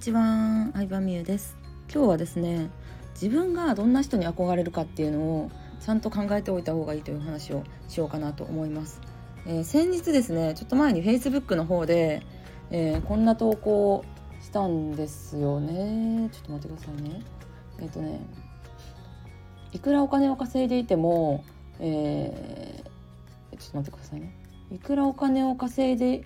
ちは、相葉美優です。今日はですね自分がどんな人に憧れるかっていうのをちゃんと考えておいた方がいいという話をしようかなと思います、えー、先日ですねちょっと前に Facebook の方で、えー、こんな投稿したんですよね。ちょっと待ってくださいね。えっ、ー、とねいくらお金を稼いでいても、えー、ちょっと待ってくださいね。いくらお金を稼いで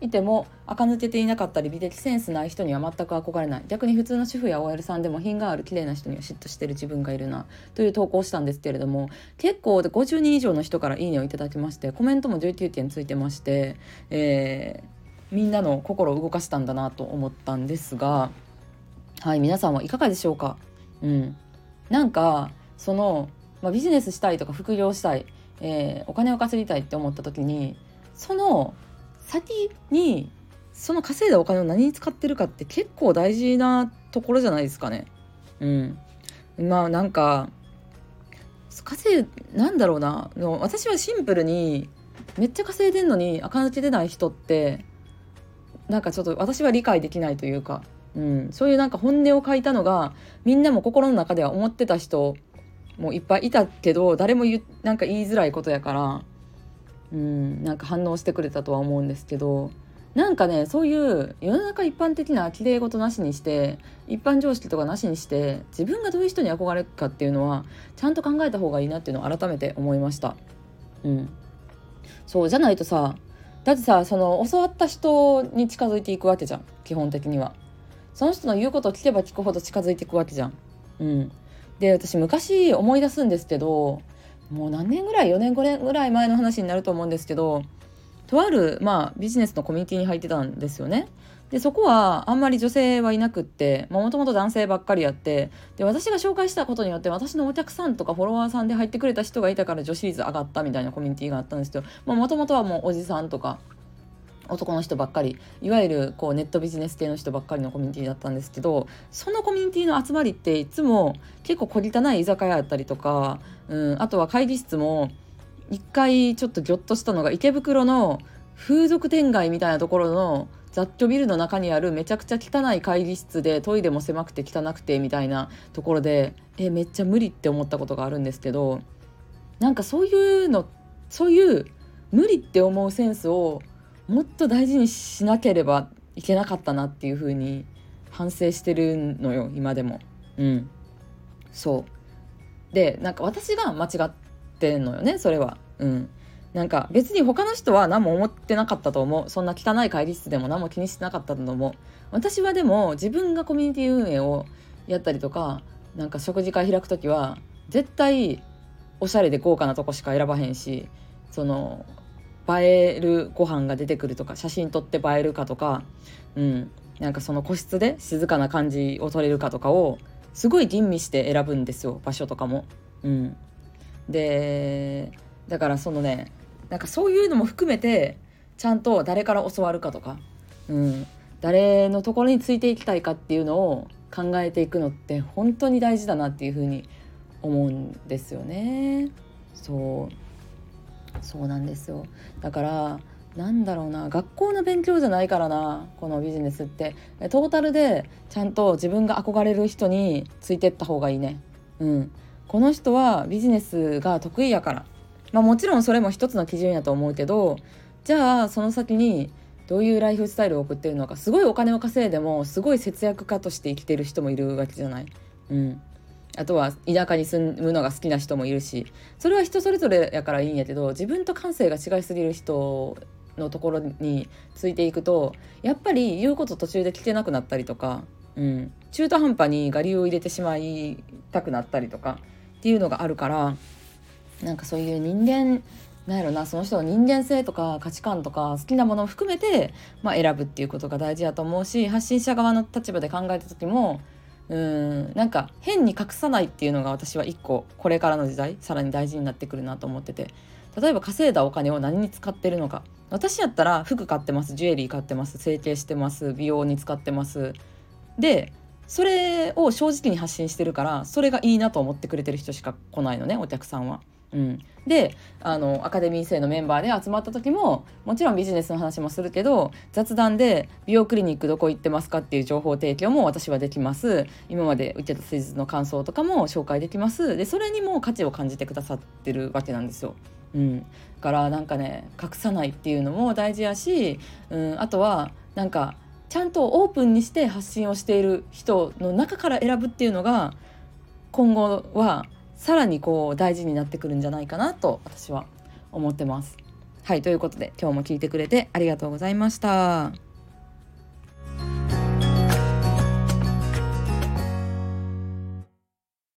いても垢抜けていなかったり美的センスない人には全く憧れない。逆に普通の主婦や OL さんでも品がある綺麗な人には嫉妬してる自分がいるなという投稿をしたんですけれども結構で50人以上の人からいいねをいただきましてコメントも19件ついてまして、えー、みんなの心を動かしたんだなと思ったんですがはい皆さんはいかがでしょうか？うん。なんかその、まあ、ビジネスしたいとか副業したい、えー、お金を稼ぎたいって思った時にその先にその稼いだお金を何に使ってるかって結構大事なところじゃないですかね。うん。まあなんか稼いなんだろうなの私はシンプルにめっちゃ稼いでんのに垢抜け出ない人ってなんかちょっと私は理解できないというか、うん、そういうなんか本音を書いたのがみんなも心の中では思ってた人もいっぱいいたけど誰も言なんか言いづらいことやからうんなんか反応してくれたとは思うんですけどなんかねそういう世の中一般的な綺麗事なしにして一般常識とかなしにして自分がどういう人に憧れるかっていうのはちゃんと考えた方がいいなっていうのを改めて思いました。うん、そうじゃないとさだってさその教わった人に近づいていくわけじゃん基本的には。その人の言うことを聞けば聞くほど近づいていくわけじゃん。うん、で私昔思い出すんですけどもう何年ぐらい？4年5年ぐらい前の話になると思うんですけどとある、まあ、ビジネスのコミュニティに入ってたんですよね。でそこはあんまり女性はいなくってもともと男性ばっかりやってで私が紹介したことによって私のお客さんとかフォロワーさんで入ってくれた人がいたから女子率上がったみたいなコミュニティがあったんですけどもともとはもうおじさんとか男の人ばっかりいわゆるこうネットビジネス系の人ばっかりのコミュニティだったんですけどそのコミュニティの集まりっていつも結構小汚い居酒屋やったりとか、うん、あとは会議室も一回ちょっとギョッとしたのが池袋の風俗店街みたいなところの雑居ビルの中にあるめちゃくちゃ汚い会議室でトイレも狭くて汚くてみたいなところでえめっちゃ無理って思ったことがあるんですけどなんかそういうのそういう無理って思うセンスをもっと大事にしなければいけなかったなっていう風に反省してるのよ今でも。うん。そう。でなんか私が間違ってんのよねそれは。うん。なんか別に他の人は何も思ってなかったと思う。そんな汚い会議室でも何も気にしてなかったと思う。私はでも自分がコミュニティ運営をやったりとかなんか食事会開く時は絶対おしゃれで豪華なとこしか選ばへんしその映えるご飯が出てくるとか写真撮って映えるかとか、うん、なんかその個室で静かな感じを撮れるかとかをすごい吟味して選ぶんですよ場所とかも。うん、でだからそのねなんかそういうのも含めてちゃんと誰から教わるかとか、うん、誰のところについていきたいかっていうのを考えていくのって本当に大事だなっていうふうに思うんですよね。そうそうなんですよ。だからなんだろうな学校の勉強じゃないからなこのビジネスって。トータルでちゃんと自分が憧れる人についてった方がいいね。うん。この人はビジネスが得意やから。まあもちろんそれも一つの基準やと思うけどじゃあその先にどういうライフスタイルを送ってるのかすごいお金を稼いでもすごい節約家として生きてる人もいるわけじゃない。うん、あとは田舎に住むのが好きな人もいるしそれは人それぞれやからいいんやけど自分と感性が違いすぎる人のところについていくとやっぱり言うこと途中で聞けなくなったりとか、うん、中途半端に我流を入れてしまいたくなったりとかっていうのがあるからなんかそういう人間なんやろなその人の人間性とか価値観とか好きなものを含めて、まあ、選ぶっていうことが大事だと思うし発信者側の立場で考えた時もうん。なんか変に隠さないっていうのが私は一個これからの時代さらに大事になってくるなと思ってて。例えば稼いだお金を何に使ってるのか。私やったら服買ってます。ジュエリー買ってます。整形してます。美容に使ってます。でそれを正直に発信してるからそれがいいなと思ってくれてる人しか来ないのねお客さんは。うん、であのアカデミー生のメンバーで集まった時ももちろんビジネスの話もするけど雑談で美容クリニックどこ行ってますかっていう情報提供も私はできます。今まで受けた施術の感想とかも紹介できます。でそれにも価値を感じてくださってるわけなんですよ。うん、だからなんかね隠さないっていうのも大事やし、うん、あとはなんかちゃんとオープンにして発信をしている人の中から選ぶっていうのが今後はさらにこう大事になってくるんじゃないかなと私は思ってます。はいということで今日も聞いてくれてありがとうございました。